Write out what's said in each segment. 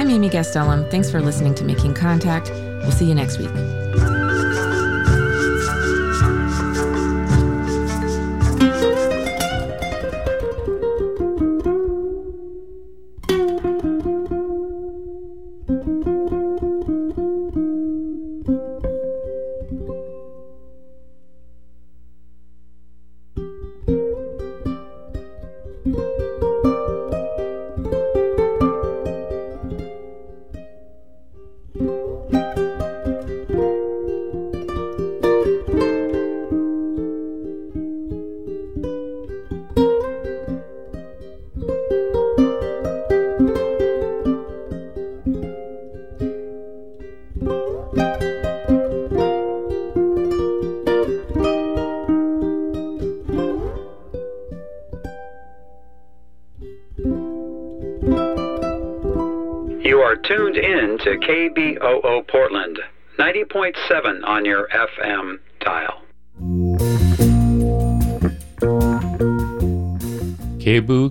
I'm Amy Gastelum. Thanks for listening to Making Contact. We'll see you next week.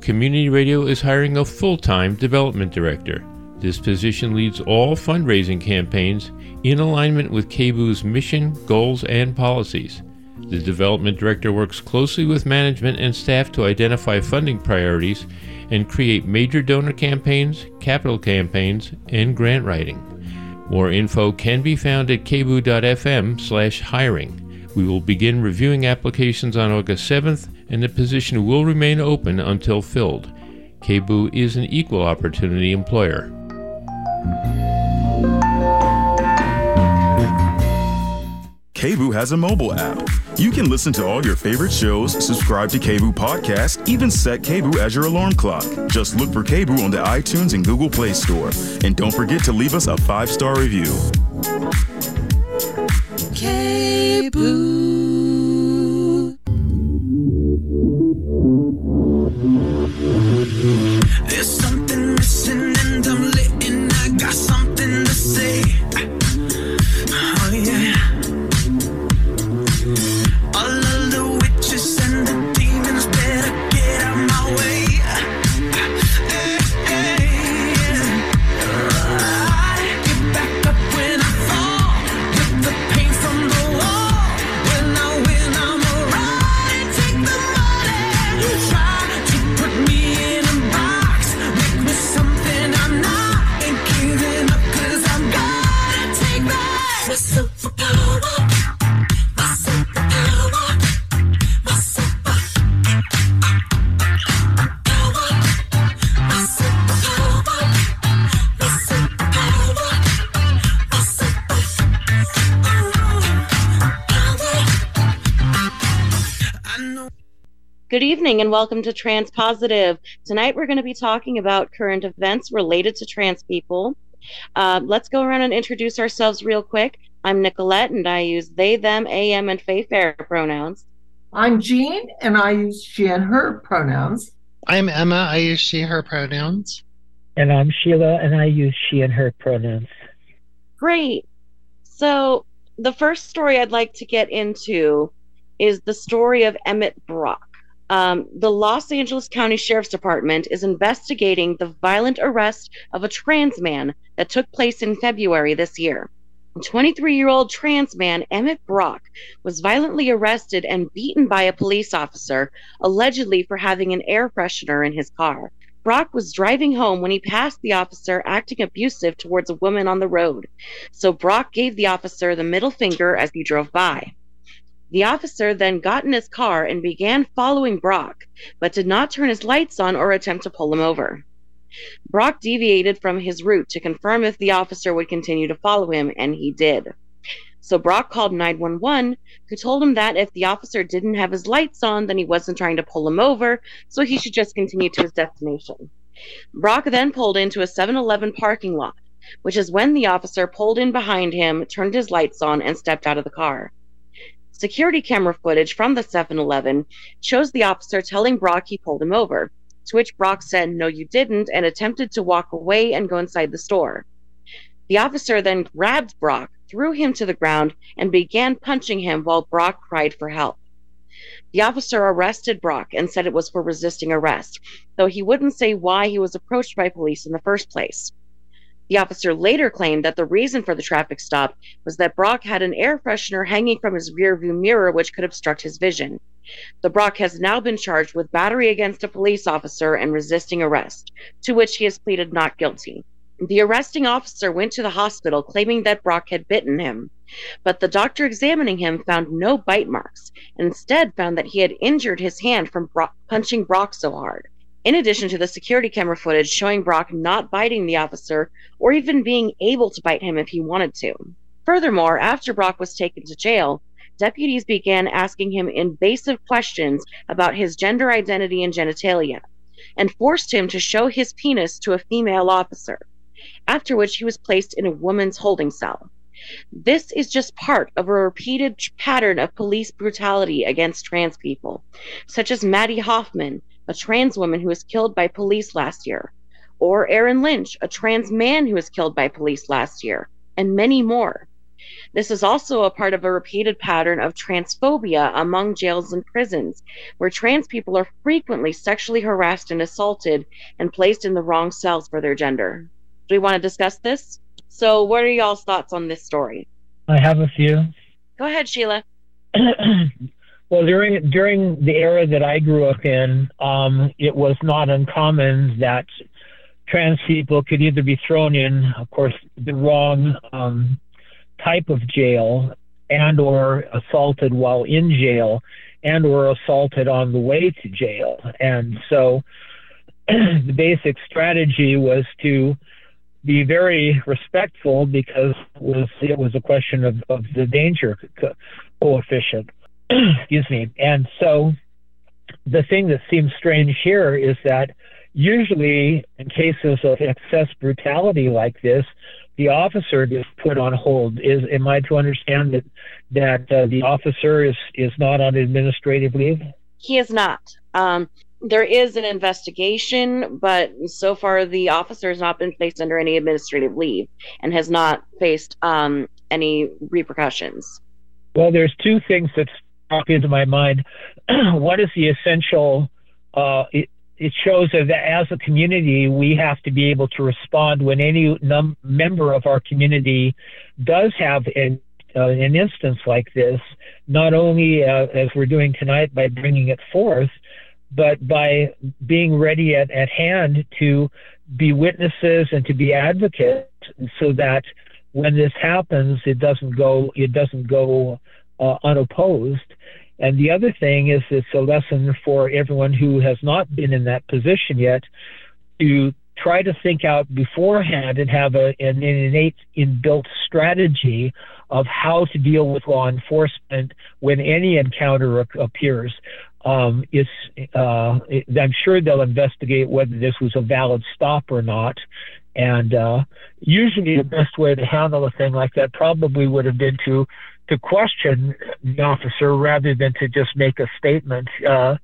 Community Radio is hiring a full time development director. This position leads all fundraising campaigns in alignment with KBOO's mission, goals, and policies. The development director works closely with management and staff to identify funding priorities and create major donor campaigns, capital campaigns, and grant writing. More info can be found at kboo.fm slash hiring. We will begin reviewing applications on August 7th, and the position will remain open until filled. KBOO is an equal opportunity employer. KBOO has a mobile app. You can listen to all your favorite shows, subscribe to KBOO Podcast, even set KBOO as your alarm clock. Just look for KBOO on the iTunes and Google Play Store. And don't forget to leave us a five star review. KBOO. Good evening and welcome to Transpositive. Tonight we're going to be talking about current events related to trans people. Uh, let's go around and introduce ourselves real quick. I'm Nicolette and I use they, them, am, and fae, faer pronouns. I'm Jean and I use she and her pronouns. I'm Emma. I use she, her pronouns. And I'm Sheila and I use she and her pronouns. Great. So, the first story I'd like to get into is the story of Emmett Brock. Um, the Los Angeles County Sheriff's Department is investigating the violent arrest of a trans man that took place in February this year. 23 year old trans man Emmett Brock was violently arrested and beaten by a police officer, allegedly for having an air freshener in his car. Brock was driving home when he passed the officer acting abusive towards a woman on the road. So Brock gave the officer the middle finger as he drove by. The officer then got in his car and began following Brock, but did not turn his lights on or attempt to pull him over. Brock deviated from his route to confirm if the officer would continue to follow him, and he did. So Brock called 911, who told him that if the officer didn't have his lights on, then he wasn't trying to pull him over, so he should just continue to his destination. Brock then pulled into a 7 Eleven parking lot, which is when the officer pulled in behind him, turned his lights on, and stepped out of the car. Security camera footage from the 7 Eleven shows the officer telling Brock he pulled him over, to which Brock said, No, you didn't, and attempted to walk away and go inside the store. The officer then grabbed Brock, threw him to the ground, and began punching him while Brock cried for help. The officer arrested Brock and said it was for resisting arrest, though he wouldn't say why he was approached by police in the first place. The officer later claimed that the reason for the traffic stop was that Brock had an air freshener hanging from his rearview mirror, which could obstruct his vision. The Brock has now been charged with battery against a police officer and resisting arrest, to which he has pleaded not guilty. The arresting officer went to the hospital claiming that Brock had bitten him, but the doctor examining him found no bite marks instead found that he had injured his hand from punching Brock so hard in addition to the security camera footage showing Brock not biting the officer or even being able to bite him if he wanted to. Furthermore, after Brock was taken to jail, deputies began asking him invasive questions about his gender identity and genitalia and forced him to show his penis to a female officer, after which he was placed in a woman's holding cell. This is just part of a repeated pattern of police brutality against trans people, such as Maddie Hoffman, a trans woman who was killed by police last year, or Aaron Lynch, a trans man who was killed by police last year, and many more. This is also a part of a repeated pattern of transphobia among jails and prisons, where trans people are frequently sexually harassed and assaulted and placed in the wrong cells for their gender. Do we want to discuss this? So, what are y'all's thoughts on this story? I have a few. Go ahead, Sheila. Well, during during the era that I grew up in, um, it was not uncommon that trans people could either be thrown in, of course, the wrong um, type of jail, and or assaulted while in jail, and or assaulted on the way to jail. And so, the basic strategy was to be very respectful because it was it was a question of, of the danger co- coefficient. excuse me. And so the thing that seems strange here is that usually in cases of excess brutality like this, the officer is put on hold. Is am I to understand that that uh, the officer is is not on administrative leave? He is not. Um, there is an investigation, but so far the officer has not been placed under any administrative leave and has not faced um, any repercussions. Well, there's two things that pop into my mind. what is the essential? Uh, it, it shows that as a community, we have to be able to respond when any num- member of our community does have an, uh, an instance like this, not only uh, as we're doing tonight by bringing it forth, but by being ready at, at hand to be witnesses and to be advocates so that when this happens, it doesn't go, it doesn't go uh, unopposed. And the other thing is it's a lesson for everyone who has not been in that position yet to try to think out beforehand and have a, an innate inbuilt strategy of how to deal with law enforcement when any encounter appears. Um, it's, uh, it, I'm sure they'll investigate whether this was a valid stop or not. And uh, usually, the best way to handle a thing like that probably would have been to to question the officer rather than to just make a statement. Uh,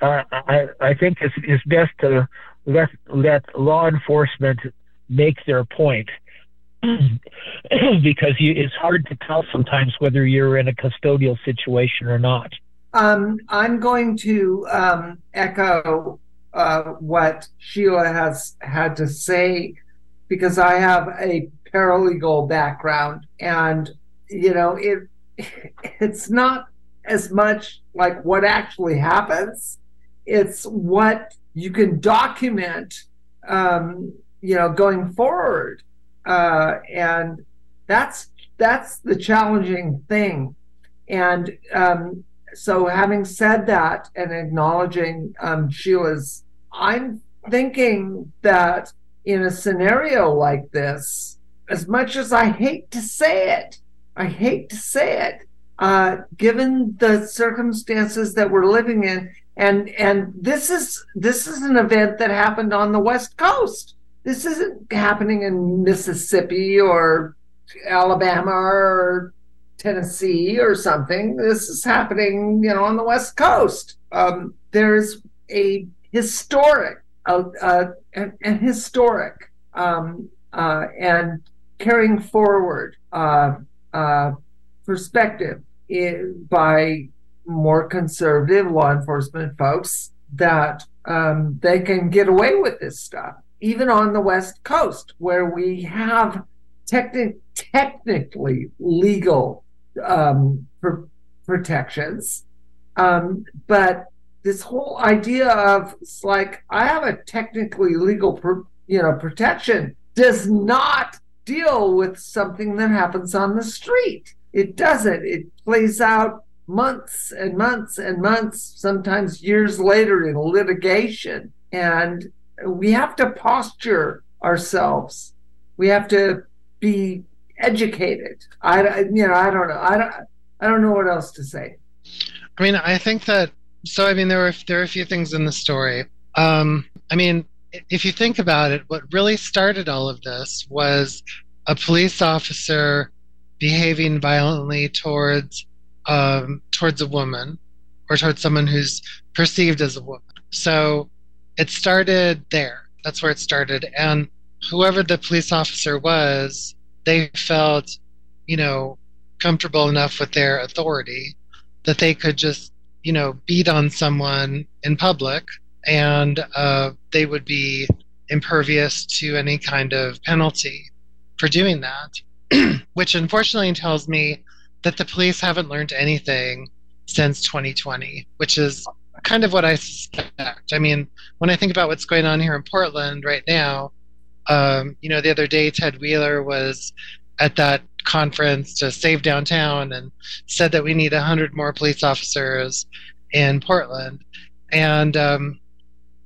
I, I think it's, it's best to let let law enforcement make their point because you, it's hard to tell sometimes whether you're in a custodial situation or not. Um, I'm going to um, echo uh, what Sheila has had to say because I have a paralegal background and you know, it it's not as much like what actually happens. It's what you can document, um, you know, going forward, uh, and that's that's the challenging thing. And um, so, having said that, and acknowledging um, Sheila's, I'm thinking that in a scenario like this, as much as I hate to say it, I hate to say it, uh, given the circumstances that we're living in, and and this is this is an event that happened on the West Coast. This isn't happening in Mississippi or Alabama or Tennessee or something. This is happening, you know, on the West Coast. Um, there's a historic, uh, uh, an, an historic, um, uh, and carrying forward uh, uh, perspective by more conservative law enforcement folks that um, they can get away with this stuff. even on the West Coast, where we have techni- technically legal um, pr- protections. Um, but this whole idea of it's like I have a technically legal, pr- you know, protection does not deal with something that happens on the street. It doesn't. It plays out months and months and months, sometimes years later in litigation. And we have to posture ourselves. We have to be educated. I, you know, I don't know. I don't, I don't know what else to say. I mean, I think that, so, I mean, there were, there are a few things in the story. Um, I mean, if you think about it, what really started all of this was a police officer behaving violently towards um, towards a woman or towards someone who's perceived as a woman. So it started there. That's where it started. And whoever the police officer was, they felt, you know, comfortable enough with their authority that they could just, you know, beat on someone in public and uh, they would be impervious to any kind of penalty for doing that, which unfortunately tells me that the police haven't learned anything since 2020, which is kind of what I suspect. I mean, when I think about what's going on here in Portland right now, um, you know, the other day Ted Wheeler was at that conference to save downtown and said that we need 100 more police officers in Portland. And um,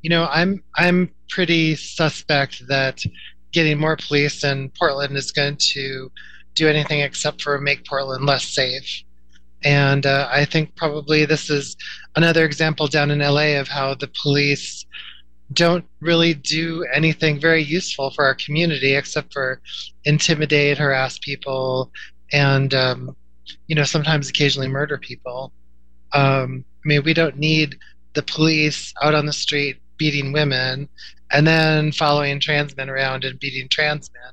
you know, I'm I'm pretty suspect that getting more police in Portland is going to do anything except for make Portland less safe. And uh, I think probably this is another example down in LA of how the police don't really do anything very useful for our community except for intimidate, harass people, and um, you know sometimes occasionally murder people. Um, I mean, we don't need the police out on the street beating women and then following trans men around and beating trans men.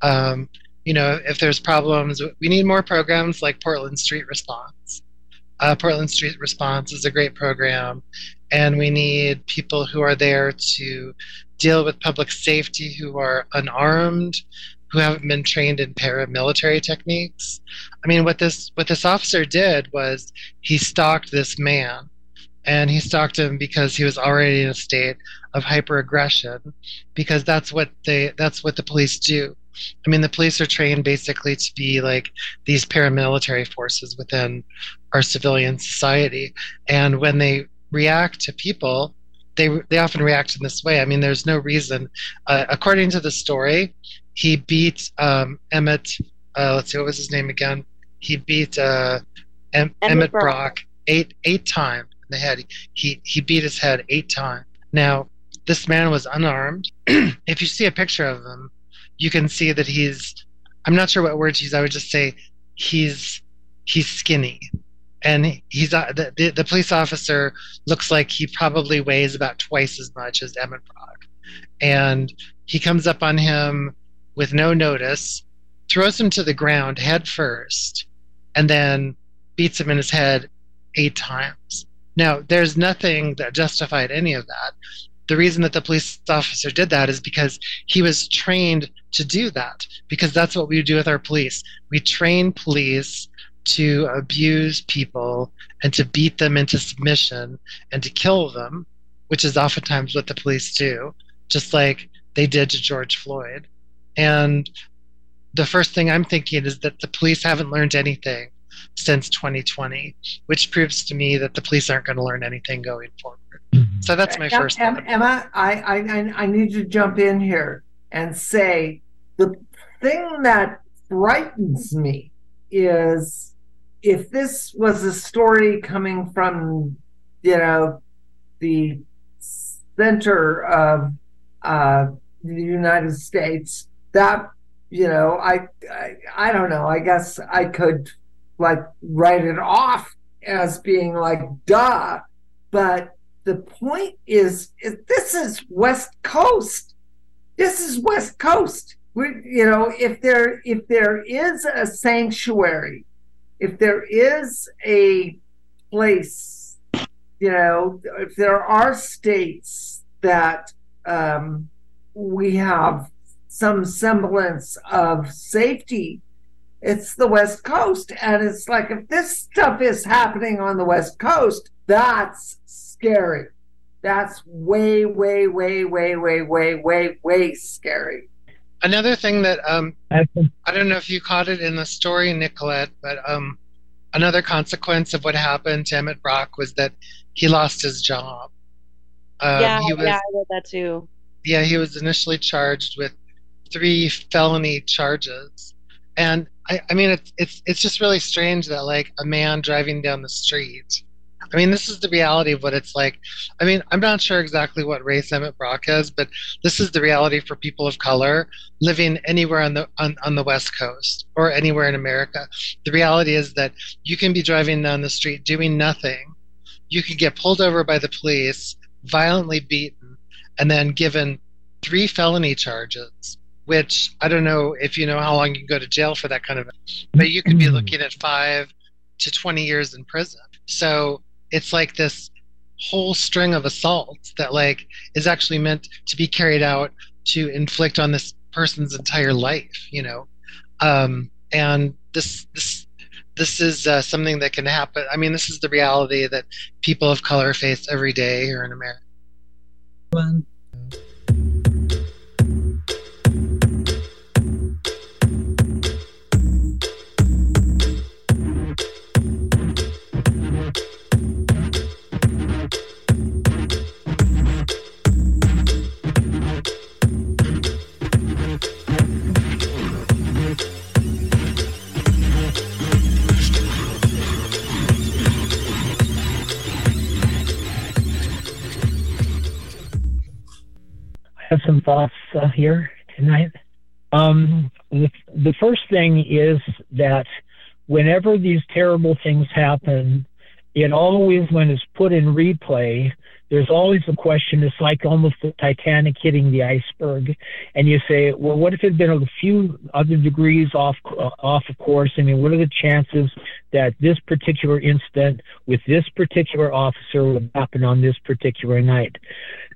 Um, you know, if there's problems, we need more programs like Portland Street Response. Uh, Portland Street Response is a great program, and we need people who are there to deal with public safety who are unarmed, who haven't been trained in paramilitary techniques. I mean, what this what this officer did was he stalked this man and he stalked him because he was already in a state of hyperaggression because that's what they that's what the police do. I mean the police are trained basically to be like these paramilitary forces within our civilian society. And when they react to people they they often react in this way. I mean there's no reason. Uh, according to the story he beat um, emmett uh, let's see what was his name again? He beat uh, em- emmett, emmett brock. brock eight eight times the head. He he beat his head eight times. Now, this man was unarmed. if you see a picture of him, you can see that he's I'm not sure what word to use. I would just say he's he's skinny. And he's uh, the, the, the police officer looks like he probably weighs about twice as much as Emmett Brock. And he comes up on him with no notice, throws him to the ground head first, and then beats him in his head eight times. Now, there's nothing that justified any of that. The reason that the police officer did that is because he was trained to do that, because that's what we do with our police. We train police to abuse people and to beat them into submission and to kill them, which is oftentimes what the police do, just like they did to George Floyd. And the first thing I'm thinking is that the police haven't learned anything since 2020, which proves to me that the police aren't going to learn anything going forward. Mm-hmm. So that's my first. Emma, Emma I, I I need to jump in here and say the thing that frightens me is if this was a story coming from you know the center of uh, the United States that you know I, I I don't know I guess I could like write it off as being like duh but the point is, is this is west coast this is west coast we you know if there if there is a sanctuary if there is a place you know if there are states that um we have some semblance of safety. It's the West Coast. And it's like, if this stuff is happening on the West Coast, that's scary. That's way, way, way, way, way, way, way, way scary. Another thing that um, I don't know if you caught it in the story, Nicolette, but um, another consequence of what happened to Emmett Brock was that he lost his job. Um, yeah, was, yeah, I read that too. Yeah, he was initially charged with three felony charges, and I, I mean, it's it's it's just really strange that like a man driving down the street I mean, this is the reality of what it's like. I mean, I'm not sure exactly what race Emmett Brock is, but this is the reality for people of color living anywhere on the on, on the West Coast or anywhere in America. The reality is that you can be driving down the street doing nothing. You could get pulled over by the police, violently beaten, and then given three felony charges which I don't know if you know how long you can go to jail for that kind of, but you could be mm-hmm. looking at five to 20 years in prison. So it's like this whole string of assaults that like is actually meant to be carried out to inflict on this person's entire life you know um, and this this this is uh, something that can happen i mean this is the reality that people of color face every day here in america have some thoughts uh, here tonight. Um, the, the first thing is that whenever these terrible things happen, it always, when it's put in replay, there's always a question. It's like almost the Titanic hitting the iceberg, and you say, well, what if it had been a few other degrees off uh, off of course? I mean, what are the chances that this particular incident with this particular officer would happen on this particular night?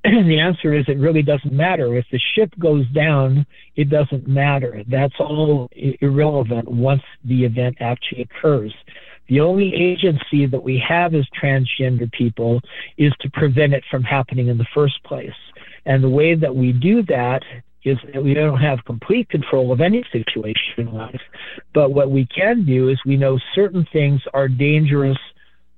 And the answer is it really doesn't matter. If the ship goes down, it doesn't matter. That's all irrelevant once the event actually occurs. The only agency that we have as transgender people is to prevent it from happening in the first place. And the way that we do that is that we don't have complete control of any situation in life. But what we can do is we know certain things are dangerous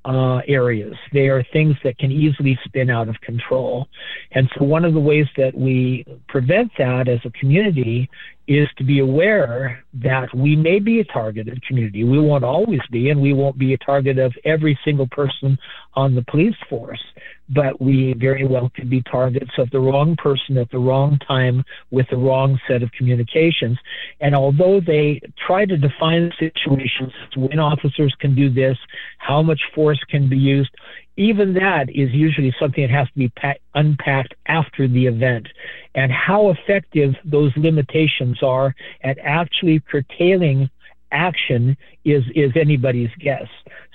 uh, areas. They are things that can easily spin out of control. And so, one of the ways that we prevent that as a community is to be aware that we may be a targeted community. We won't always be, and we won't be a target of every single person on the police force but we very well could be targets of the wrong person at the wrong time with the wrong set of communications. And although they try to define situations when officers can do this, how much force can be used, even that is usually something that has to be unpacked after the event. And how effective those limitations are at actually curtailing action is is anybody's guess.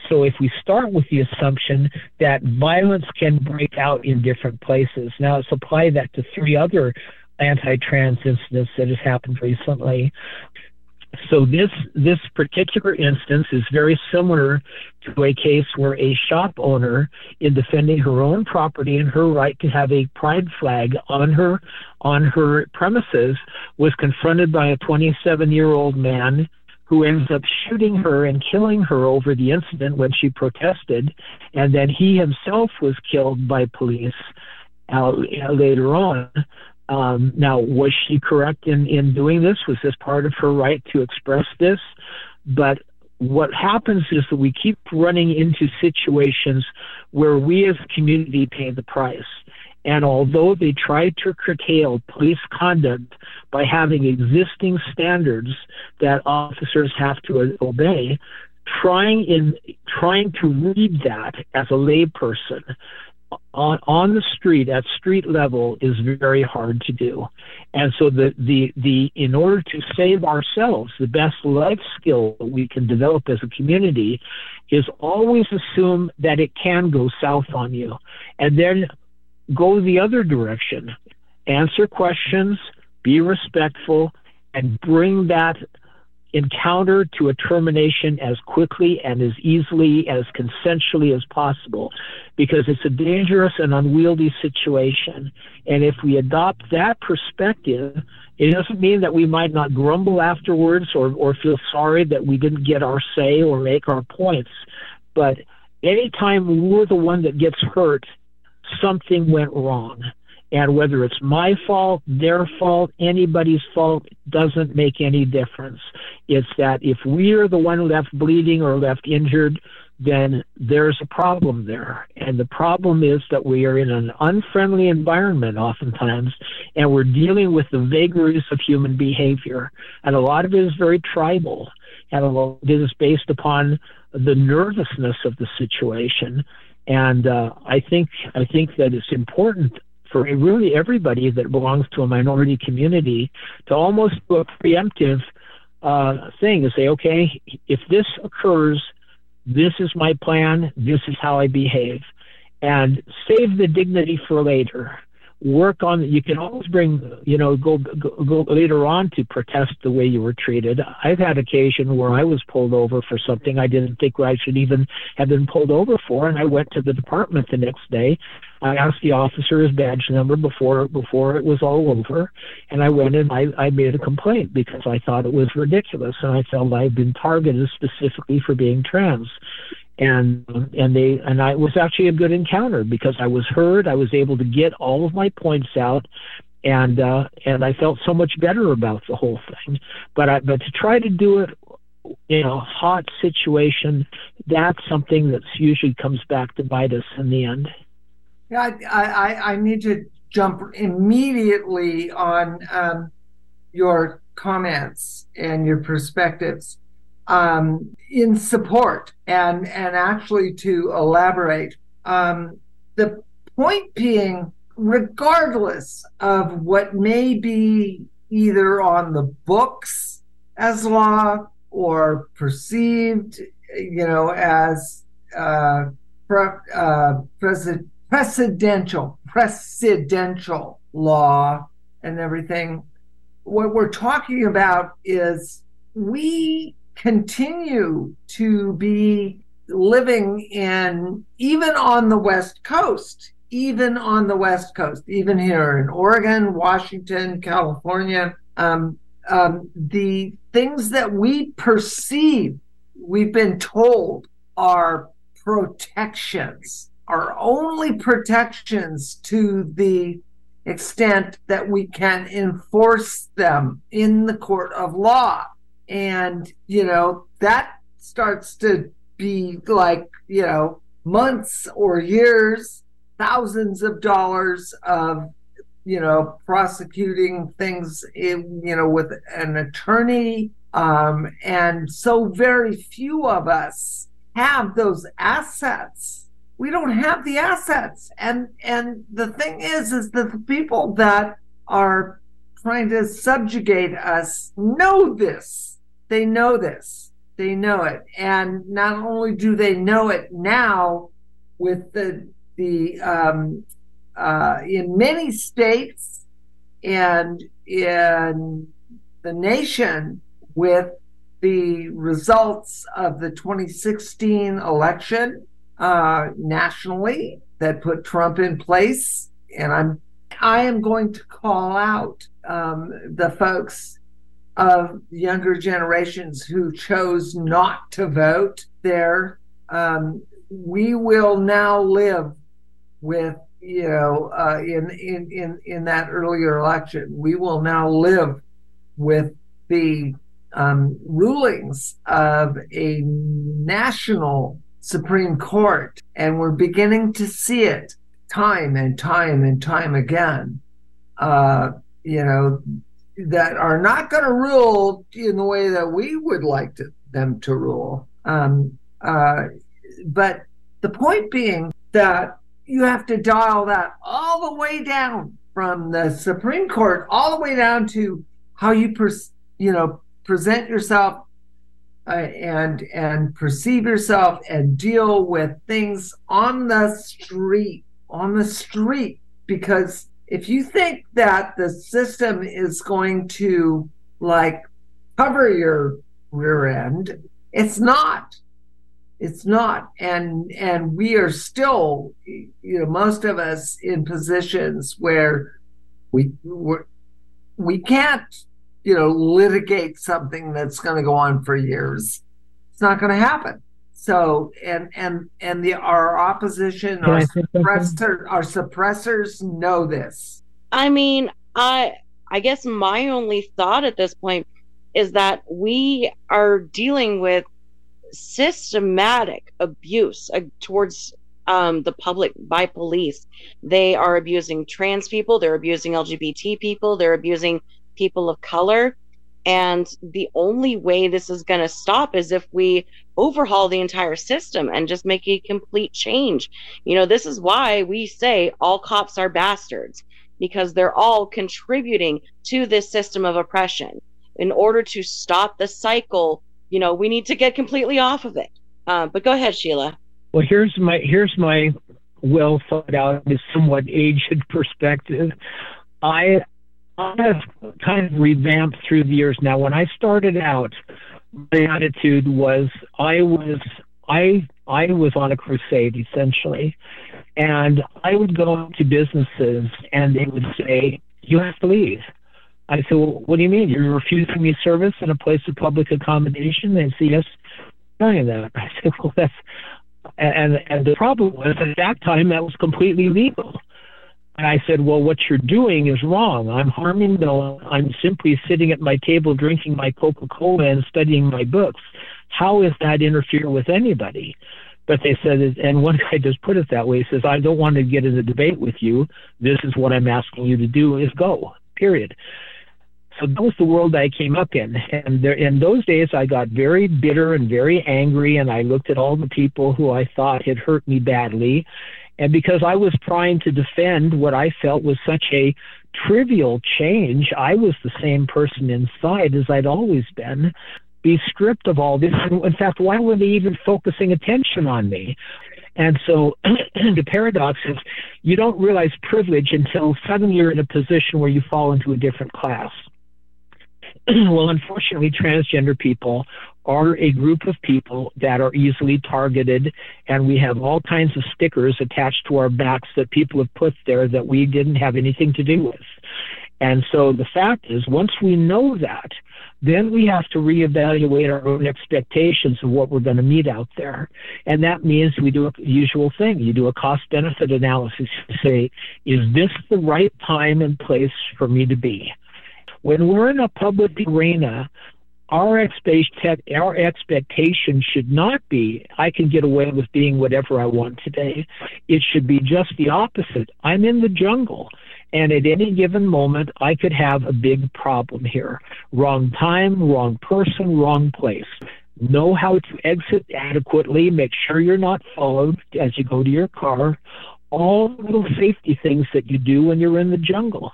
So if we start with the assumption that violence can break out in different places, now let's apply that to three other anti-trans incidents that has happened recently. So this this particular instance is very similar to a case where a shop owner, in defending her own property and her right to have a pride flag on her on her premises, was confronted by a 27 year old man who ends up shooting her and killing her over the incident when she protested, and then he himself was killed by police uh, later on. Um, now, was she correct in, in doing this? Was this part of her right to express this? But what happens is that we keep running into situations where we as a community pay the price. And although they tried to curtail police conduct by having existing standards that officers have to obey, trying in trying to read that as a layperson on on the street at street level is very hard to do. And so the the the in order to save ourselves the best life skill that we can develop as a community is always assume that it can go south on you and then go the other direction answer questions, be respectful, and bring that encounter to a termination as quickly and as easily as consensually as possible because it's a dangerous and unwieldy situation. And if we adopt that perspective, it doesn't mean that we might not grumble afterwards or, or feel sorry that we didn't get our say or make our points. But anytime we're the one that gets hurt, something went wrong. And whether it's my fault, their fault, anybody's fault, doesn't make any difference. It's that if we are the one left bleeding or left injured, then there's a problem there. And the problem is that we are in an unfriendly environment oftentimes, and we're dealing with the vagaries of human behavior. And a lot of it is very tribal, and a lot of it is based upon the nervousness of the situation. And uh, I think I think that it's important for really everybody that belongs to a minority community to almost do a preemptive uh, thing and say, okay, if this occurs, this is my plan, this is how I behave, and save the dignity for later work on you can always bring you know go, go, go later on to protest the way you were treated. I've had occasion where i was pulled over for something i didn't think i should even have been pulled over for and i went to the department the next day. I asked the officer his badge number before before it was all over and i went and i i made a complaint because i thought it was ridiculous and i felt i'd been targeted specifically for being trans and and they and I was actually a good encounter because I was heard. I was able to get all of my points out, and uh, and I felt so much better about the whole thing. But I but to try to do it in a hot situation, that's something that usually comes back to bite us in the end. Yeah, I I, I need to jump immediately on um, your comments and your perspectives um, in support and and actually to elaborate. Um, the point being, regardless of what may be either on the books as law or perceived, you know, as uh, pre- uh, precedential precedential law and everything. What we're talking about is we continue to be living in, even on the West Coast, even on the West Coast, even here in Oregon, Washington, California, um, um, the things that we perceive, we've been told, are protections, are only protections to the extent that we can enforce them in the court of law. And, you know, that starts to be like, you know, months or years, thousands of dollars of, you know, prosecuting things in, you know, with an attorney. Um, and so very few of us have those assets. We don't have the assets. And and the thing is, is that the people that are trying to subjugate us know this they know this. They know it. And not only do they know it now with the the um, uh, in many states and in the nation with the results of the 2016 election uh, nationally that put Trump in place, and I'm I am going to call out um, the folks of younger generations who chose not to vote there. Um, we will now live with, you know, uh, in, in, in, in that earlier election, we will now live with the um, rulings of a national Supreme Court. And we're beginning to see it time and time and time again. Uh, you know, that are not going to rule in the way that we would like to, them to rule. Um, uh, but the point being that you have to dial that all the way down from the Supreme Court all the way down to how you you know present yourself uh, and and perceive yourself and deal with things on the street on the street because if you think that the system is going to like cover your rear end, it's not. It's not. And and we are still, you know, most of us in positions where we we're, we can't, you know, litigate something that's going to go on for years. It's not going to happen. So and and and the our opposition, our suppressor, our suppressors know this. I mean, I I guess my only thought at this point is that we are dealing with systematic abuse uh, towards um, the public by police. They are abusing trans people, they're abusing LGBT people, they're abusing people of color. And the only way this is going to stop is if we overhaul the entire system and just make a complete change. You know, this is why we say all cops are bastards because they're all contributing to this system of oppression. In order to stop the cycle, you know, we need to get completely off of it. Uh, but go ahead, Sheila. Well, here's my here's my well thought out, somewhat aged perspective. I I have kind of revamped through the years. Now, when I started out, my attitude was I was I I was on a crusade essentially, and I would go to businesses and they would say, "You have to leave." I said, well, "What do you mean? You're refusing me service in a place of public accommodation?" They say, "Yes." Telling that, I said, "Well, that's," and and the problem was at that time that was completely legal. And I said, Well, what you're doing is wrong. I'm harming no one. I'm simply sitting at my table drinking my Coca Cola and studying my books. How is that interfere with anybody? But they said, and one guy just put it that way. He says, I don't want to get in a debate with you. This is what I'm asking you to do is go, period. So that was the world I came up in. And there, in those days, I got very bitter and very angry. And I looked at all the people who I thought had hurt me badly. And because I was trying to defend what I felt was such a trivial change, I was the same person inside as I'd always been. Be stripped of all this. In fact, why were they even focusing attention on me? And so the paradox is you don't realize privilege until suddenly you're in a position where you fall into a different class. well, unfortunately, transgender people are a group of people that are easily targeted, and we have all kinds of stickers attached to our backs that people have put there that we didn't have anything to do with. And so the fact is, once we know that, then we have to reevaluate our own expectations of what we're going to meet out there. And that means we do a usual thing. You do a cost benefit analysis. You say, is this the right time and place for me to be? When we're in a public arena, our, our expectation should not be, I can get away with being whatever I want today. It should be just the opposite. I'm in the jungle. And at any given moment, I could have a big problem here. Wrong time, wrong person, wrong place. Know how to exit adequately. Make sure you're not followed as you go to your car. All the little safety things that you do when you're in the jungle.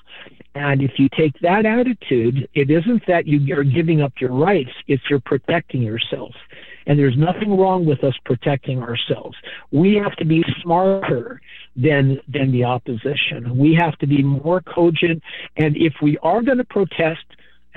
And if you take that attitude, it isn't that you are giving up your rights, it's you're protecting yourself. And there's nothing wrong with us protecting ourselves. We have to be smarter than than the opposition. We have to be more cogent. And if we are going to protest,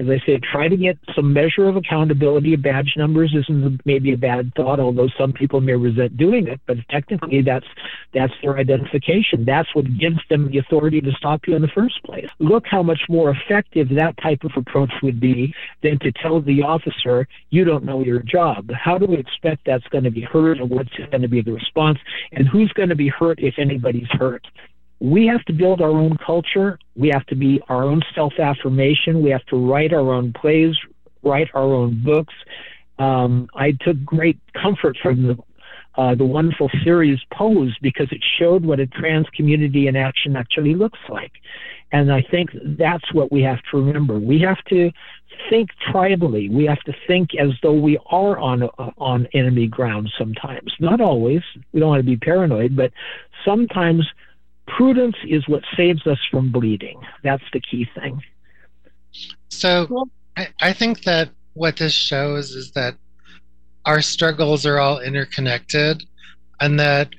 as I say, try to get some measure of accountability. Badge numbers isn't maybe a bad thought, although some people may resent doing it. But technically, that's that's their identification. That's what gives them the authority to stop you in the first place. Look how much more effective that type of approach would be than to tell the officer you don't know your job. How do we expect that's going to be heard, and what's going to be the response, and who's going to be hurt if anybody's hurt? We have to build our own culture. We have to be our own self affirmation. We have to write our own plays, write our own books. Um, I took great comfort from the uh, the wonderful series Pose because it showed what a trans community in action actually looks like. And I think that's what we have to remember. We have to think tribally. We have to think as though we are on on enemy ground sometimes. Not always. We don't want to be paranoid, but sometimes prudence is what saves us from bleeding. That's the key thing. So I, I think that what this shows is that our struggles are all interconnected and that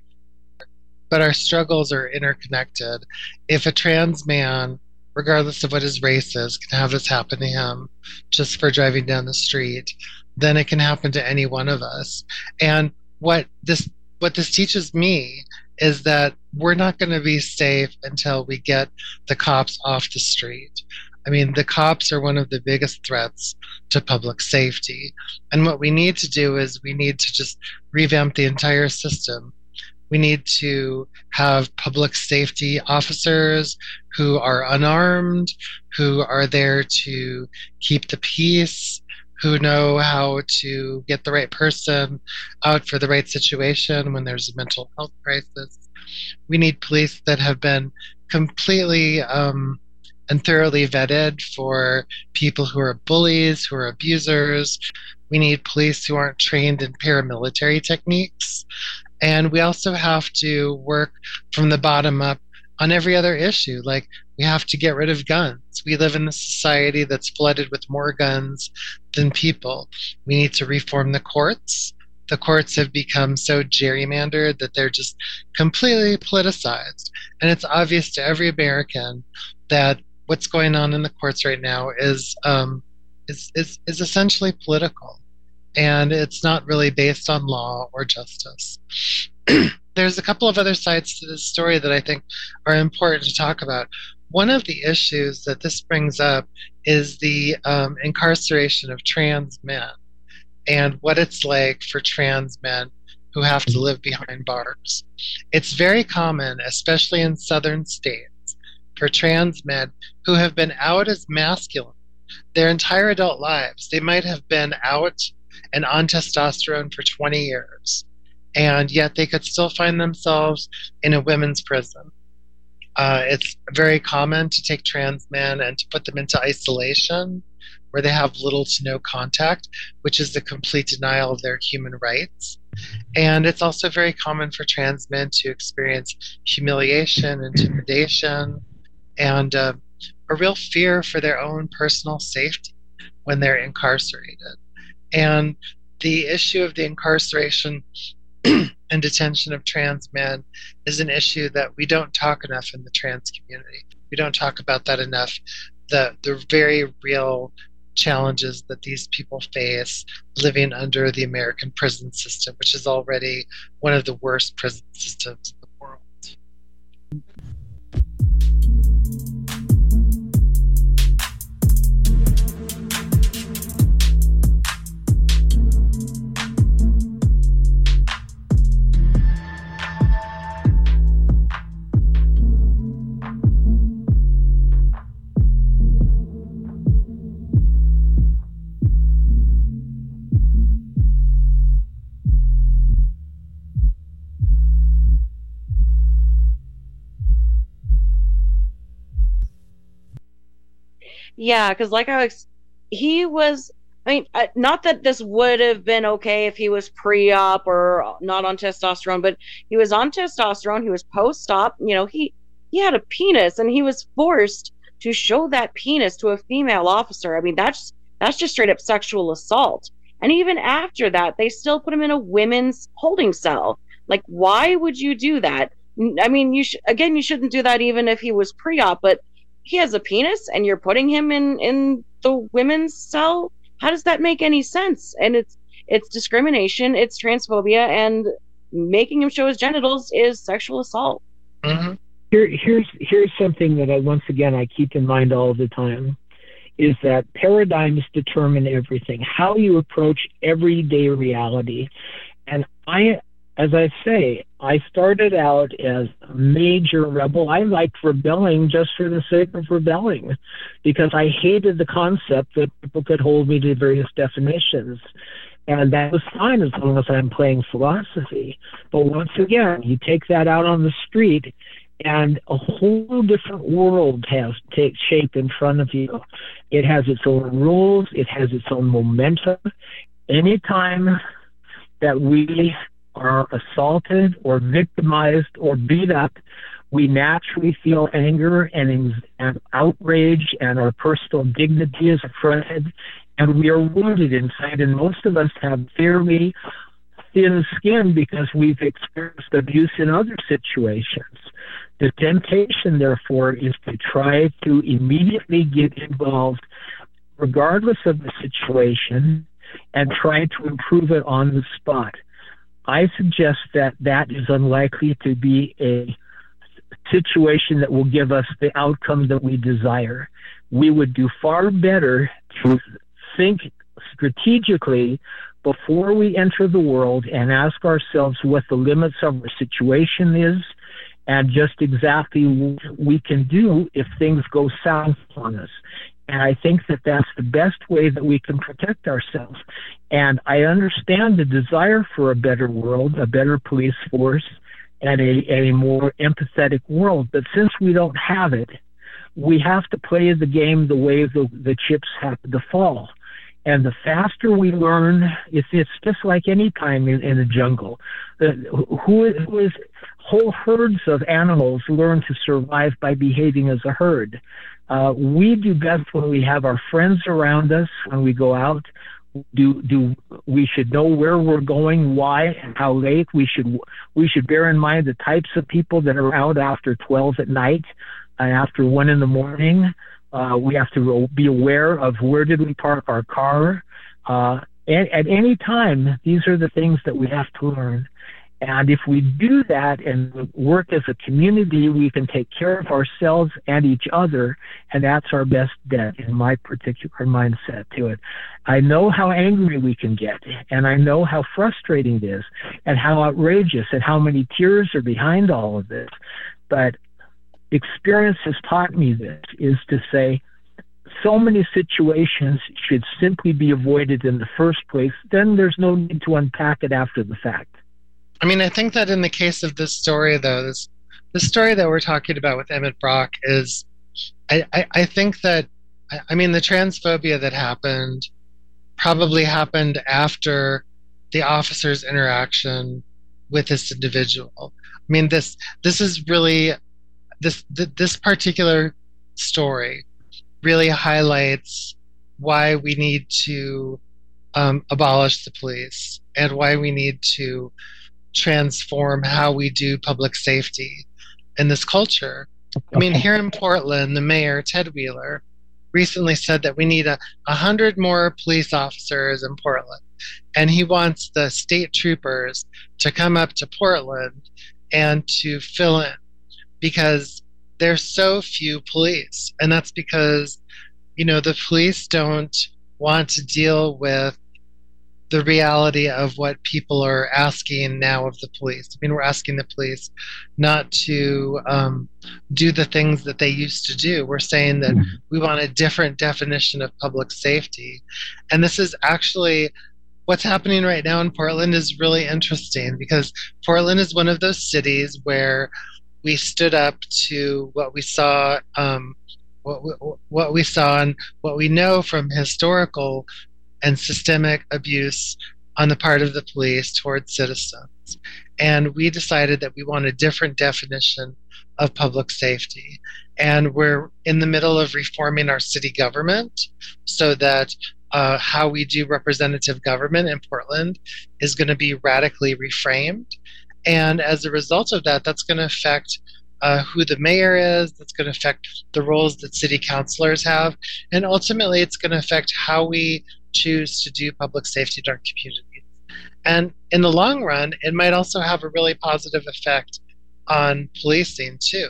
but our struggles are interconnected. If a trans man, regardless of what his race is, can have this happen to him just for driving down the street, then it can happen to any one of us. And what this what this teaches me is that we're not going to be safe until we get the cops off the street. I mean, the cops are one of the biggest threats to public safety. And what we need to do is we need to just revamp the entire system. We need to have public safety officers who are unarmed, who are there to keep the peace, who know how to get the right person out for the right situation when there's a mental health crisis. We need police that have been completely um, and thoroughly vetted for people who are bullies, who are abusers. We need police who aren't trained in paramilitary techniques. And we also have to work from the bottom up on every other issue. Like, we have to get rid of guns. We live in a society that's flooded with more guns than people. We need to reform the courts. The courts have become so gerrymandered that they're just completely politicized. And it's obvious to every American that what's going on in the courts right now is um, is, is is essentially political, and it's not really based on law or justice. There's a couple of other sides to this story that I think are important to talk about. One of the issues that this brings up is the um, incarceration of trans men and what it's like for trans men who have to live behind bars. It's very common, especially in southern states for trans men who have been out as masculine their entire adult lives. They might have been out and on testosterone for 20 years, and yet they could still find themselves in a women's prison. Uh, it's very common to take trans men and to put them into isolation where they have little to no contact, which is the complete denial of their human rights. And it's also very common for trans men to experience humiliation, intimidation, and uh, a real fear for their own personal safety when they're incarcerated. And the issue of the incarceration and detention of trans men is an issue that we don't talk enough in the trans community. We don't talk about that enough. The, the very real challenges that these people face living under the American prison system, which is already one of the worst prison systems in the world. Yeah, because like I was, he was. I mean, not that this would have been okay if he was pre-op or not on testosterone, but he was on testosterone. He was post-op. You know, he he had a penis, and he was forced to show that penis to a female officer. I mean, that's that's just straight up sexual assault. And even after that, they still put him in a women's holding cell. Like, why would you do that? I mean, you sh- again, you shouldn't do that even if he was pre-op, but he has a penis and you're putting him in in the women's cell? How does that make any sense? And it's it's discrimination it's transphobia and making him show his genitals is sexual assault. Mm-hmm. Here, here's here's something that I once again I keep in mind all the time is that paradigms determine everything how you approach everyday reality. And I as I say, I started out as a major rebel. I liked rebelling just for the sake of rebelling because I hated the concept that people could hold me to various definitions. And that was fine as long as I'm playing philosophy. But once again, you take that out on the street and a whole different world has take shape in front of you. It has its own rules, it has its own momentum. Anytime that we are assaulted or victimized or beat up, we naturally feel anger and, and outrage, and our personal dignity is affronted, and we are wounded inside. And most of us have fairly thin skin because we've experienced abuse in other situations. The temptation, therefore, is to try to immediately get involved, regardless of the situation, and try to improve it on the spot. I suggest that that is unlikely to be a situation that will give us the outcome that we desire. We would do far better to think strategically before we enter the world and ask ourselves what the limits of our situation is and just exactly what we can do if things go south on us. And I think that that's the best way that we can protect ourselves. And I understand the desire for a better world, a better police force, and a, a more empathetic world. But since we don't have it, we have to play the game the way the, the chips happen to fall. And the faster we learn, it's, it's just like any time in, in the jungle. The, who, who is whole herds of animals learn to survive by behaving as a herd. Uh, we do best when we have our friends around us when we go out. Do do we should know where we're going, why, and how late. We should we should bear in mind the types of people that are out after twelve at night and after one in the morning. Uh, we have to be aware of where did we park our car. Uh, at, at any time, these are the things that we have to learn. And if we do that and work as a community, we can take care of ourselves and each other, and that's our best bet in my particular mindset to it. I know how angry we can get, and I know how frustrating it is, and how outrageous, and how many tears are behind all of this. But experience has taught me this is to say, so many situations should simply be avoided in the first place, then there's no need to unpack it after the fact. I mean, I think that in the case of this story, though, this the story that we're talking about with Emmett Brock is, I, I, I think that, I mean, the transphobia that happened probably happened after the officer's interaction with this individual. I mean, this this is really this this particular story really highlights why we need to um, abolish the police and why we need to transform how we do public safety in this culture. I mean, here in Portland, the mayor, Ted Wheeler, recently said that we need a, a hundred more police officers in Portland. And he wants the state troopers to come up to Portland and to fill in because there's so few police. And that's because, you know, the police don't want to deal with the reality of what people are asking now of the police. I mean, we're asking the police not to um, do the things that they used to do. We're saying that mm-hmm. we want a different definition of public safety. And this is actually what's happening right now in Portland is really interesting because Portland is one of those cities where we stood up to what we saw. Um, what we, what we saw and what we know from historical and systemic abuse on the part of the police towards citizens. And we decided that we want a different definition of public safety. And we're in the middle of reforming our city government so that uh, how we do representative government in Portland is going to be radically reframed. And as a result of that, that's going to affect uh, who the mayor is, that's going to affect the roles that city councilors have, and ultimately it's going to affect how we choose to do public safety in our communities. And in the long run, it might also have a really positive effect on policing too.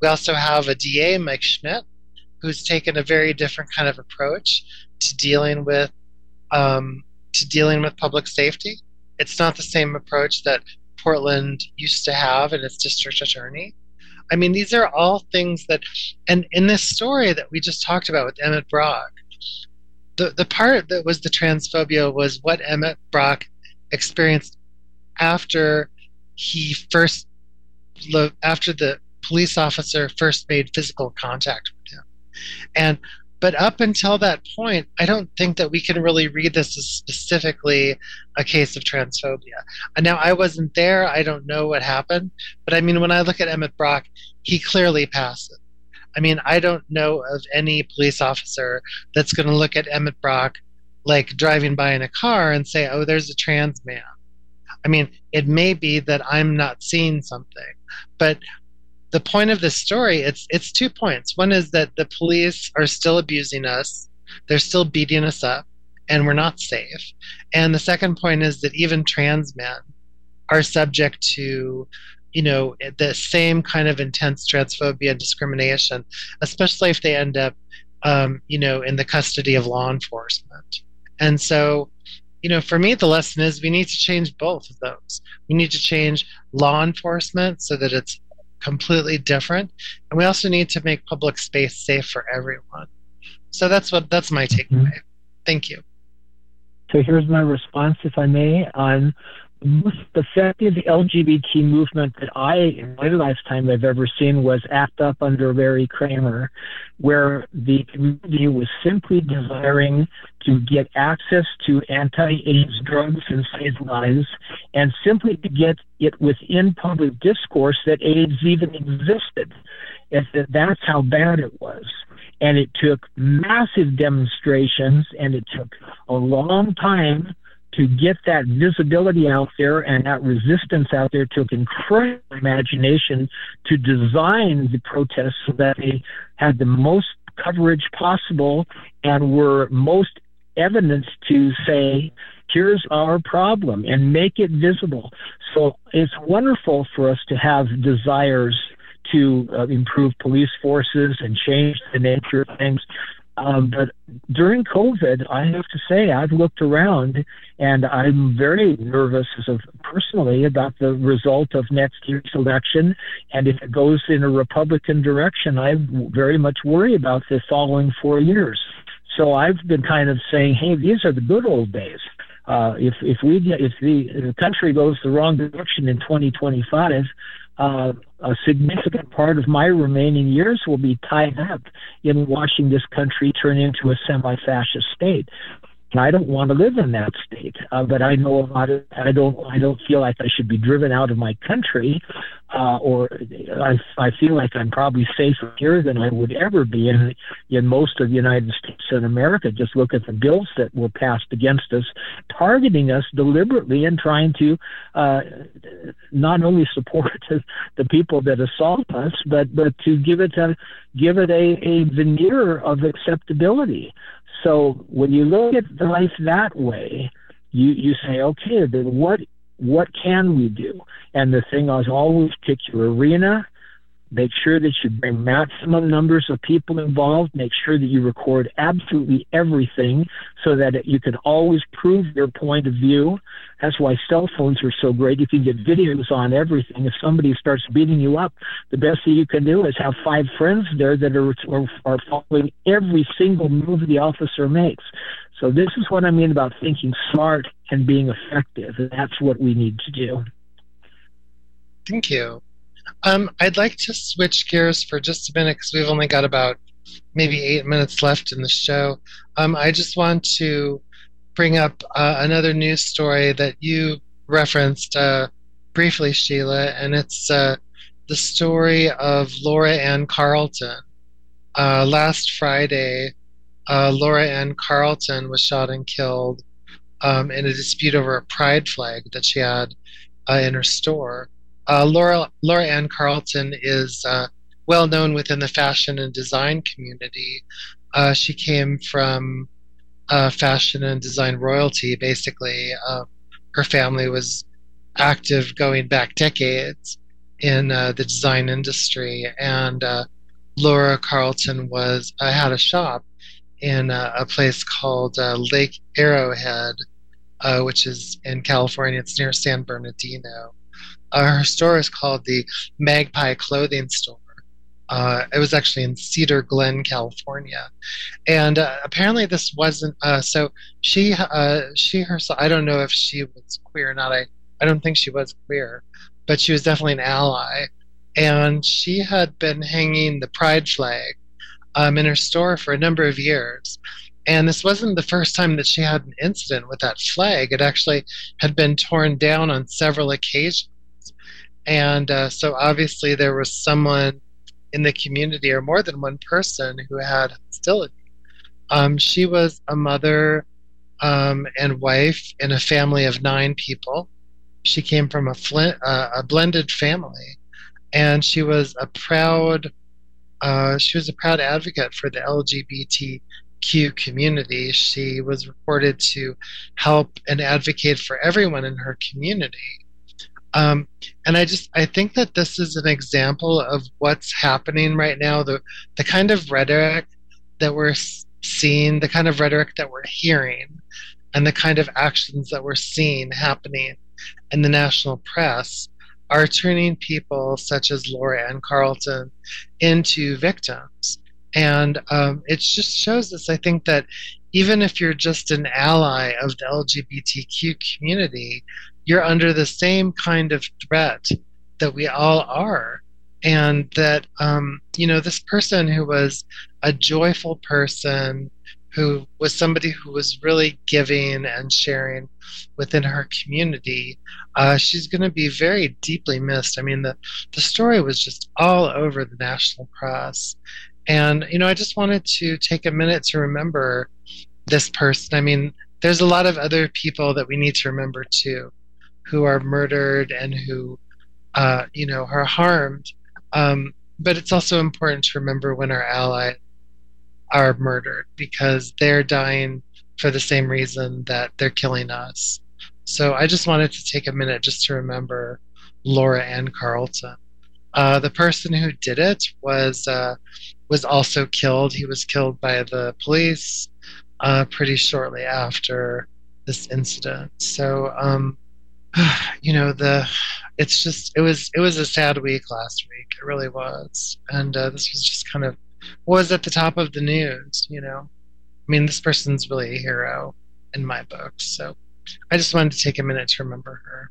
We also have a DA, Mike Schmidt, who's taken a very different kind of approach to dealing with um, to dealing with public safety. It's not the same approach that Portland used to have in its district attorney. I mean, these are all things that, and in this story that we just talked about with Emmett Brock, the the part that was the transphobia was what Emmett Brock experienced after he first after the police officer first made physical contact with him and but up until that point i don't think that we can really read this as specifically a case of transphobia. Now i wasn't there. I don't know what happened. But i mean when i look at emmett brock he clearly passed I mean, I don't know of any police officer that's going to look at Emmett Brock like driving by in a car and say, "Oh, there's a trans man." I mean, it may be that I'm not seeing something, but the point of this story it's it's two points. One is that the police are still abusing us, they're still beating us up, and we're not safe. And the second point is that even trans men are subject to you know the same kind of intense transphobia and discrimination especially if they end up um, you know in the custody of law enforcement and so you know for me the lesson is we need to change both of those we need to change law enforcement so that it's completely different. And we also need to make public space safe for everyone. So that's what that's my takeaway. Mm-hmm. thank you. So here's my response if i may on most effective LGBT movement that I, in my lifetime, have ever seen was ACT UP under Larry Kramer, where the community was simply desiring to get access to anti-AIDS drugs and save lives, and simply to get it within public discourse that AIDS even existed. And that's how bad it was. And it took massive demonstrations, and it took a long time to get that visibility out there and that resistance out there took incredible imagination to design the protests so that they had the most coverage possible and were most evidence to say, here's our problem and make it visible. So it's wonderful for us to have desires to uh, improve police forces and change the nature of things. Um, but during COVID, I have to say, I've looked around and I'm very nervous as of, personally about the result of next year's election. And if it goes in a Republican direction, I very much worry about the following four years. So I've been kind of saying, hey, these are the good old days. Uh, if if we if the, if the country goes the wrong direction in 2025, uh, a significant part of my remaining years will be tied up in watching this country turn into a semi-fascist state. I don't want to live in that state, uh, but I know about it. I don't. I don't feel like I should be driven out of my country, uh, or I, I feel like I'm probably safer here than I would ever be in in most of the United States and America. Just look at the bills that were passed against us, targeting us deliberately and trying to uh, not only support the people that assault us, but but to give it a give it a, a veneer of acceptability. So when you look at life that way, you, you say, okay, then what what can we do? And the thing is always pick your arena, Make sure that you bring maximum numbers of people involved. Make sure that you record absolutely everything so that you can always prove your point of view. That's why cell phones are so great. You can get videos on everything. If somebody starts beating you up, the best thing you can do is have five friends there that are, are following every single move the officer makes. So this is what I mean about thinking smart and being effective. And that's what we need to do. Thank you. Um, I'd like to switch gears for just a minute because we've only got about maybe eight minutes left in the show. Um, I just want to bring up uh, another news story that you referenced uh, briefly, Sheila, and it's uh, the story of Laura Ann Carleton. Uh, last Friday, uh, Laura Ann Carleton was shot and killed um, in a dispute over a pride flag that she had uh, in her store. Uh, Laura, Laura Ann Carleton is uh, well known within the fashion and design community. Uh, she came from uh, fashion and design royalty, basically. Uh, her family was active going back decades in uh, the design industry, and Laura Carleton was had a shop in a place called Lake Arrowhead, which is in California. It's near San Bernardino uh, her store is called the Magpie Clothing Store. Uh, it was actually in Cedar Glen, California, and uh, apparently this wasn't. Uh, so she, uh, she herself. I don't know if she was queer or not. I, I don't think she was queer, but she was definitely an ally, and she had been hanging the pride flag um, in her store for a number of years. And this wasn't the first time that she had an incident with that flag. It actually had been torn down on several occasions and uh, so obviously there was someone in the community, or more than one person, who had hostility. Um, she was a mother um, and wife in a family of nine people. she came from a Flint, uh, a blended family, and she was a proud uh, she was a proud advocate for the LGBTQ community. She was reported to help and advocate for everyone in her community. Um, and I just I think that this is an example of what's happening right now. The the kind of rhetoric that we're seeing, the kind of rhetoric that we're hearing, and the kind of actions that we're seeing happening in the national press are turning people such as Laura and Carleton into victims. And um, it just shows us, I think, that even if you're just an ally of the LGBTQ community, you're under the same kind of threat that we all are. And that, um, you know, this person who was a joyful person, who was somebody who was really giving and sharing within her community, uh, she's going to be very deeply missed. I mean, the, the story was just all over the national press. And, you know, I just wanted to take a minute to remember this person. I mean, there's a lot of other people that we need to remember too who are murdered and who, uh, you know, are harmed. Um, but it's also important to remember when our allies are murdered because they're dying for the same reason that they're killing us. So I just wanted to take a minute just to remember Laura Ann Carleton. Uh, the person who did it was uh, was also killed. He was killed by the police uh, pretty shortly after this incident. So um, you know the it's just it was it was a sad week last week. It really was, and uh, this was just kind of was at the top of the news. You know, I mean, this person's really a hero in my books. So I just wanted to take a minute to remember her.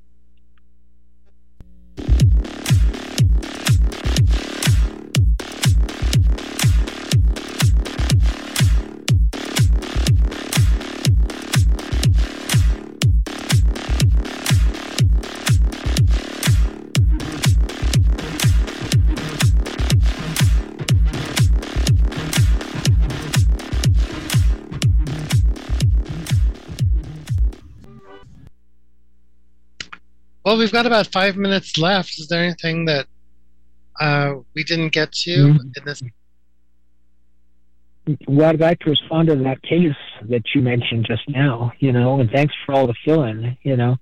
Well, we've got about five minutes left. Is there anything that uh, we didn't get to mm-hmm. in this? Well, I'd like to respond to that case that you mentioned just now, you know, and thanks for all the fill in, you know.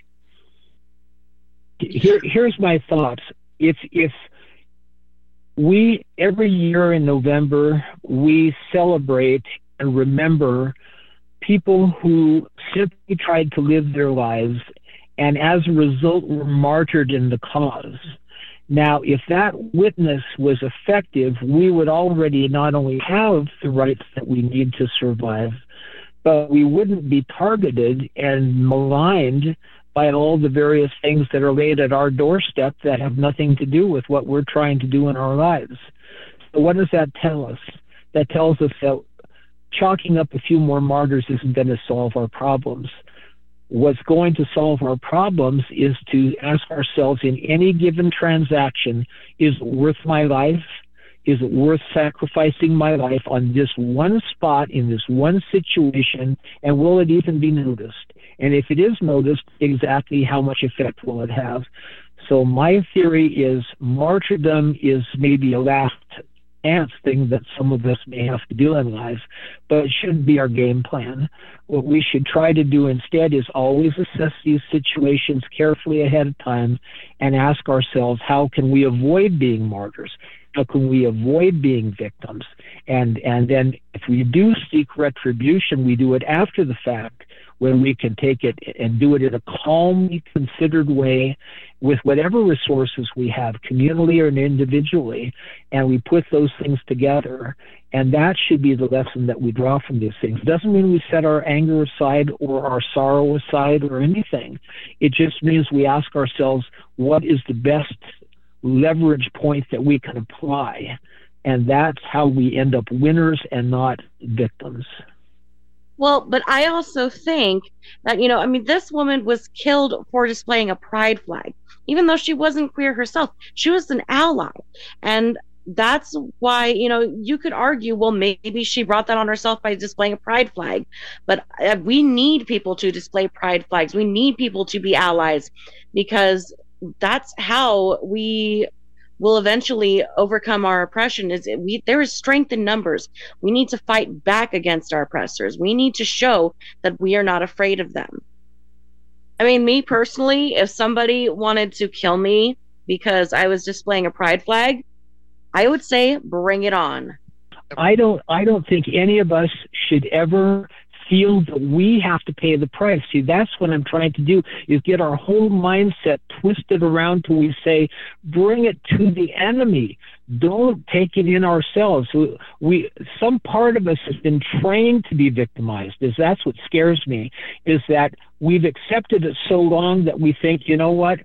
Here, here's my thoughts. If, if we, every year in November, we celebrate and remember people who simply tried to live their lives and as a result were martyred in the cause. Now, if that witness was effective, we would already not only have the rights that we need to survive, but we wouldn't be targeted and maligned by all the various things that are laid at our doorstep that have nothing to do with what we're trying to do in our lives. So, what does that tell us? That tells us that chalking up a few more martyrs isn't going to solve our problems what's going to solve our problems is to ask ourselves in any given transaction is it worth my life? Is it worth sacrificing my life on this one spot in this one situation? And will it even be noticed? And if it is noticed, exactly how much effect will it have? So my theory is martyrdom is maybe a last chance thing that some of us may have to do in life, but it shouldn't be our game plan. What we should try to do instead is always assess these situations carefully ahead of time and ask ourselves, how can we avoid being martyrs? How can we avoid being victims? And and then if we do seek retribution, we do it after the fact when we can take it and do it in a calmly considered way with whatever resources we have, communally or individually, and we put those things together. And that should be the lesson that we draw from these things. It doesn't mean we set our anger aside or our sorrow aside or anything. It just means we ask ourselves, what is the best leverage point that we can apply? And that's how we end up winners and not victims. Well, but I also think that, you know, I mean, this woman was killed for displaying a pride flag even though she wasn't queer herself. She was an ally. And that's why you know you could argue well maybe she brought that on herself by displaying a pride flag but uh, we need people to display pride flags we need people to be allies because that's how we will eventually overcome our oppression is we there is strength in numbers. We need to fight back against our oppressors. We need to show that we are not afraid of them. I mean me personally if somebody wanted to kill me because i was displaying a pride flag i would say bring it on. I don't i don't think any of us should ever feel that we have to pay the price. See, that's what I'm trying to do is get our whole mindset twisted around till we say, bring it to the enemy. Don't take it in ourselves. We, we some part of us has been trained to be victimized. Is that's what scares me? Is that we've accepted it so long that we think, you know what?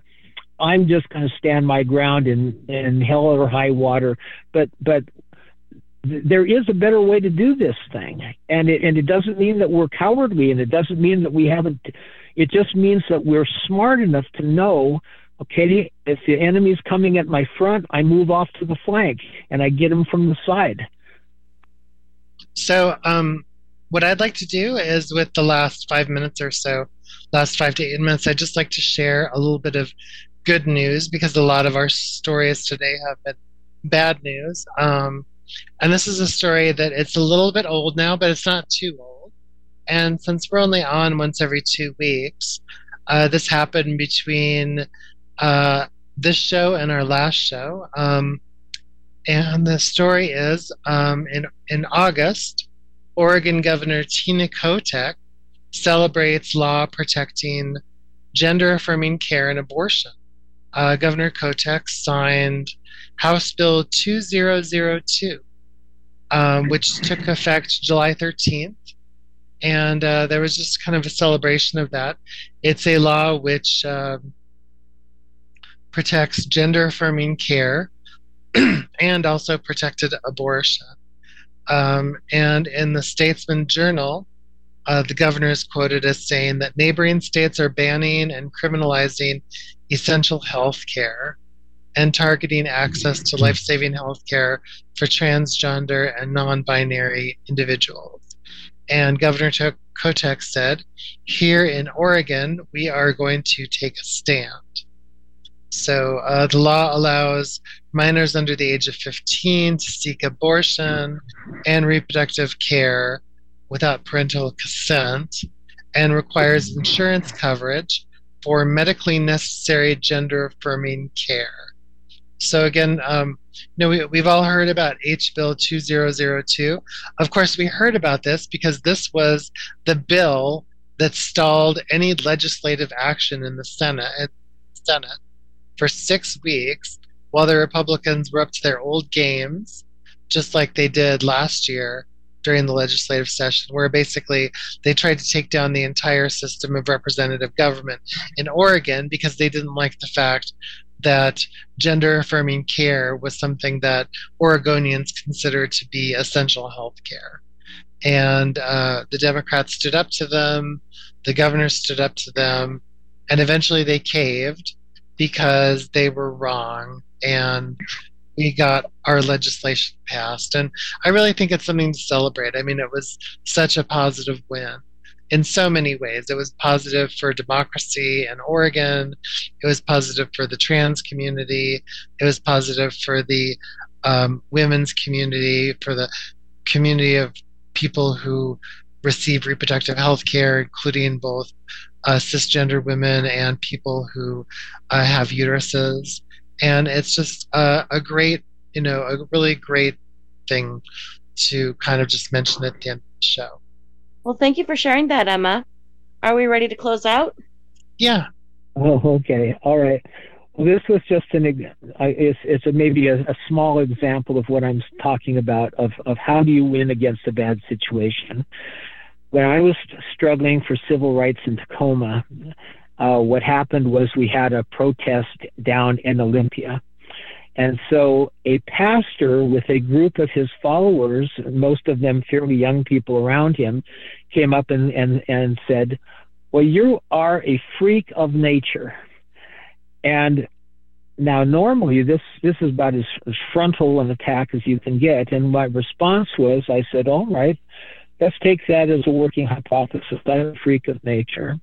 I'm just going to stand my ground in, in hell or high water. But but there is a better way to do this thing. And it and it doesn't mean that we're cowardly and it doesn't mean that we haven't it just means that we're smart enough to know okay if the enemy's coming at my front i move off to the flank and i get him from the side. So um what i'd like to do is with the last five minutes or so last five to eight minutes i'd just like to share a little bit of good news because a lot of our stories today have been bad news. Um and this is a story that it's a little bit old now, but it's not too old. And since we're only on once every two weeks, uh, this happened between uh, this show and our last show. Um, and the story is um, in, in August, Oregon Governor Tina Kotek celebrates law protecting gender affirming care and abortion. Uh, Governor Kotek signed House Bill 2002, um, which took effect July 13th. And uh, there was just kind of a celebration of that. It's a law which um, protects gender affirming care and also protected abortion. Um, and in the Statesman Journal, uh, the governor is quoted as saying that neighboring states are banning and criminalizing essential health care and targeting access to life saving health care for transgender and non binary individuals. And Governor Kotek said, Here in Oregon, we are going to take a stand. So uh, the law allows minors under the age of 15 to seek abortion and reproductive care without parental consent and requires insurance coverage for medically necessary gender affirming care. So again, um, you know, we, we've all heard about H Bill 2002. Of course, we heard about this because this was the bill that stalled any legislative action in the Senate, Senate for six weeks while the Republicans were up to their old games, just like they did last year during the legislative session, where basically they tried to take down the entire system of representative government in Oregon because they didn't like the fact that gender affirming care was something that Oregonians considered to be essential health care. And uh, the Democrats stood up to them, the governor stood up to them, and eventually they caved because they were wrong. And we got our legislation passed. And I really think it's something to celebrate. I mean, it was such a positive win in so many ways. It was positive for democracy in Oregon. It was positive for the trans community. It was positive for the um, women's community, for the community of people who receive reproductive health care, including both uh, cisgender women and people who uh, have uteruses. And it's just uh, a great, you know, a really great thing to kind of just mention at the end of the show. Well, thank you for sharing that, Emma. Are we ready to close out? Yeah. Oh, okay. All right. Well, this was just an it's it's a, maybe a, a, small example of what I'm talking about of of how do you win against a bad situation. When I was struggling for civil rights in Tacoma, uh, what happened was we had a protest down in Olympia, and so a pastor with a group of his followers, most of them fairly young people around him, came up and, and, and said, Well, you are a freak of nature. And now, normally this this is about as, as frontal an attack as you can get, and my response was, I said, "All right, let's take that as a working hypothesis. I'm a freak of nature."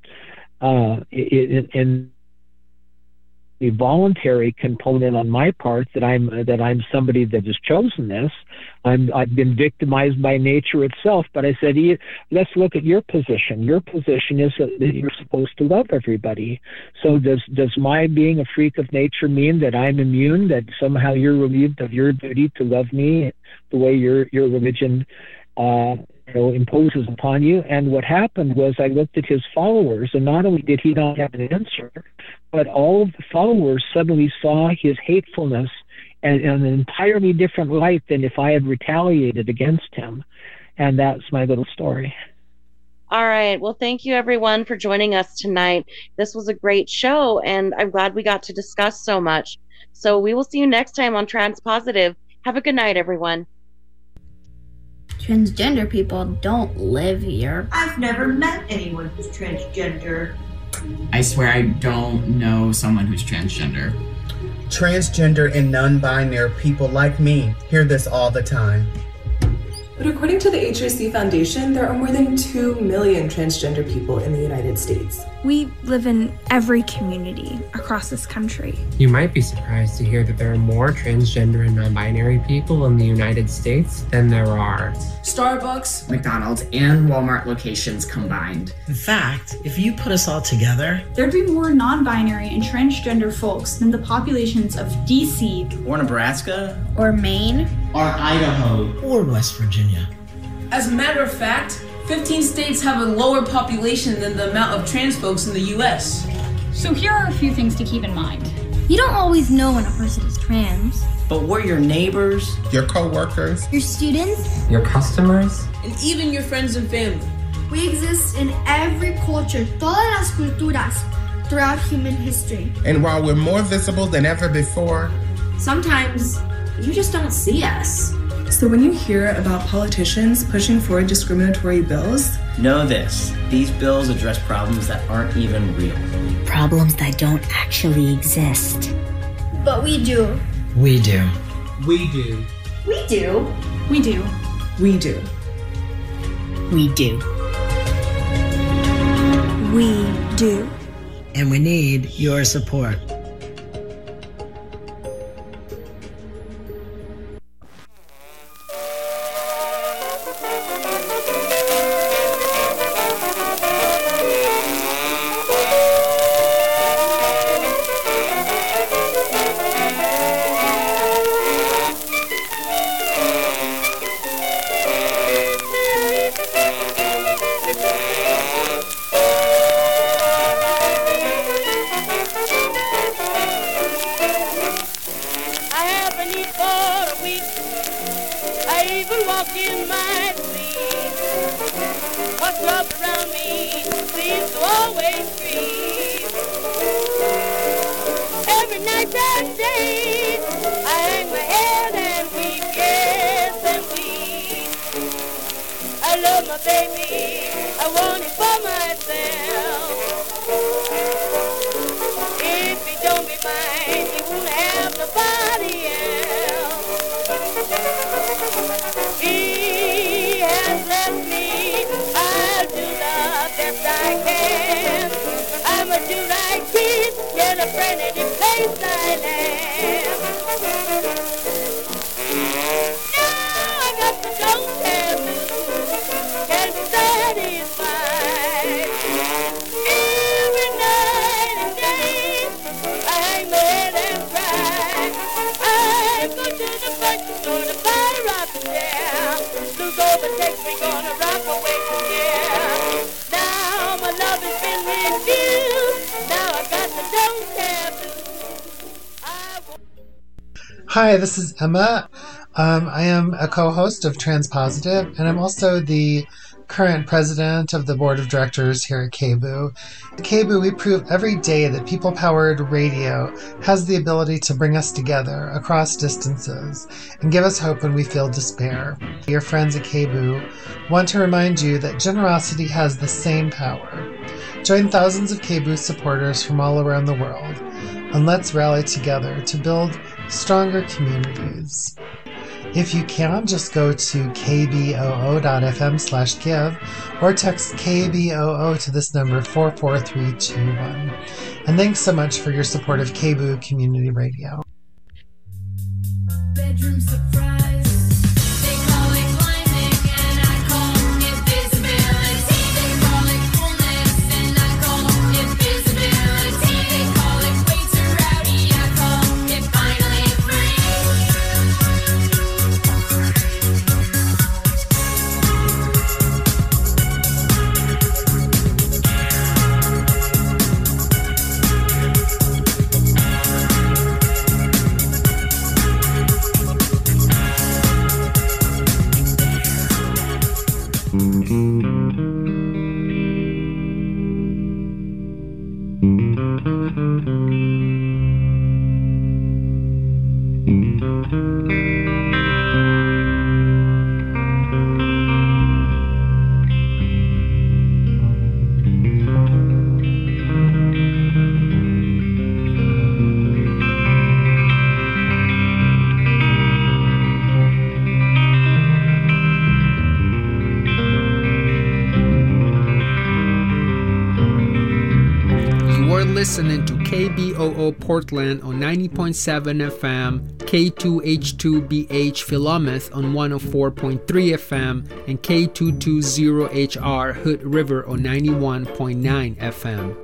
Uh, in a voluntary component on my part that I'm that I'm somebody that has chosen this. I'm I've been victimized by nature itself. But I said, let's look at your position. Your position is that you're supposed to love everybody. So does does my being a freak of nature mean that I'm immune? That somehow you're relieved of your duty to love me the way your your religion uh, you know, imposes upon you. And what happened was I looked at his followers, and not only did he not have an answer, but all of the followers suddenly saw his hatefulness in, an entirely different light than if I had retaliated against him. And that's my little story. All right. Well, thank you everyone for joining us tonight. This was a great show, and I'm glad we got to discuss so much. So we will see you next time on Transpositive. Have a good night, everyone transgender people don't live here. I've never met anyone who's transgender. I swear I don't know someone who's transgender. Transgender and non binary people like me hear this all the time. But according to the HRC Foundation, there are more than 2 million transgender people in the United States. We live in every community across this country. You might be surprised to hear that there are more transgender and non binary people in the United States than there are Starbucks, McDonald's, and Walmart locations combined. In fact, if you put us all together, there'd be more non binary and transgender folks than the populations of DC, or Nebraska, or Maine, or Idaho, or West Virginia. As a matter of fact, 15 states have a lower population than the amount of trans folks in the US. So here are a few things to keep in mind. You don't always know when a person is trans. But we're your neighbors, your co-workers, your students, your customers, and even your friends and family. We exist in every culture, todas las culturas, throughout human history. And while we're more visible than ever before, sometimes you just don't see us. So when you hear about politicians pushing for discriminatory bills, know this these bills address problems that aren't even real, problems that don't actually exist. But we do. We do. We do. We do. We do. We do. We do. We do. And we need your support. my baby. I want it for myself. If he don't be mine, he won't have nobody else. He has left me. I'll do the best I can. I'm a do right kid, get a friend in place I am. Hi, this is Emma. Um, I am a co host of Transpositive, and I'm also the current president of the board of directors here at KBOO. At KBOO, we prove every day that people powered radio has the ability to bring us together across distances and give us hope when we feel despair. Your friends at KBOO want to remind you that generosity has the same power. Join thousands of KBOO supporters from all around the world and let's rally together to build stronger communities. If you can, just go to kboo.fm slash give or text KBOO to this number 44321. And thanks so much for your support of KBOO Community Radio. Portland on 90.7 FM, K2H2BH Philomath on 104.3 FM, and K220HR Hood River on 91.9 FM.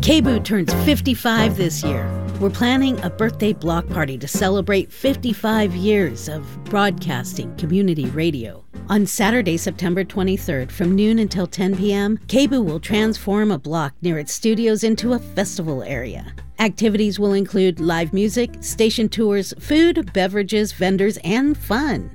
KBOO turns 55 this year. We're planning a birthday block party to celebrate 55 years of broadcasting community radio. On Saturday, September 23rd, from noon until 10 p.m., KBOO will transform a block near its studios into a festival area. Activities will include live music, station tours, food, beverages, vendors, and fun.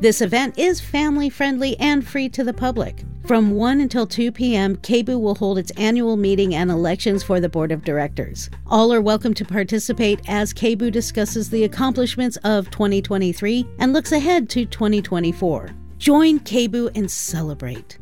This event is family friendly and free to the public. From 1 until 2 p.m., KBOO will hold its annual meeting and elections for the board of directors. All are welcome to participate as KBOO discusses the accomplishments of 2023 and looks ahead to 2024. Join KBOO and celebrate.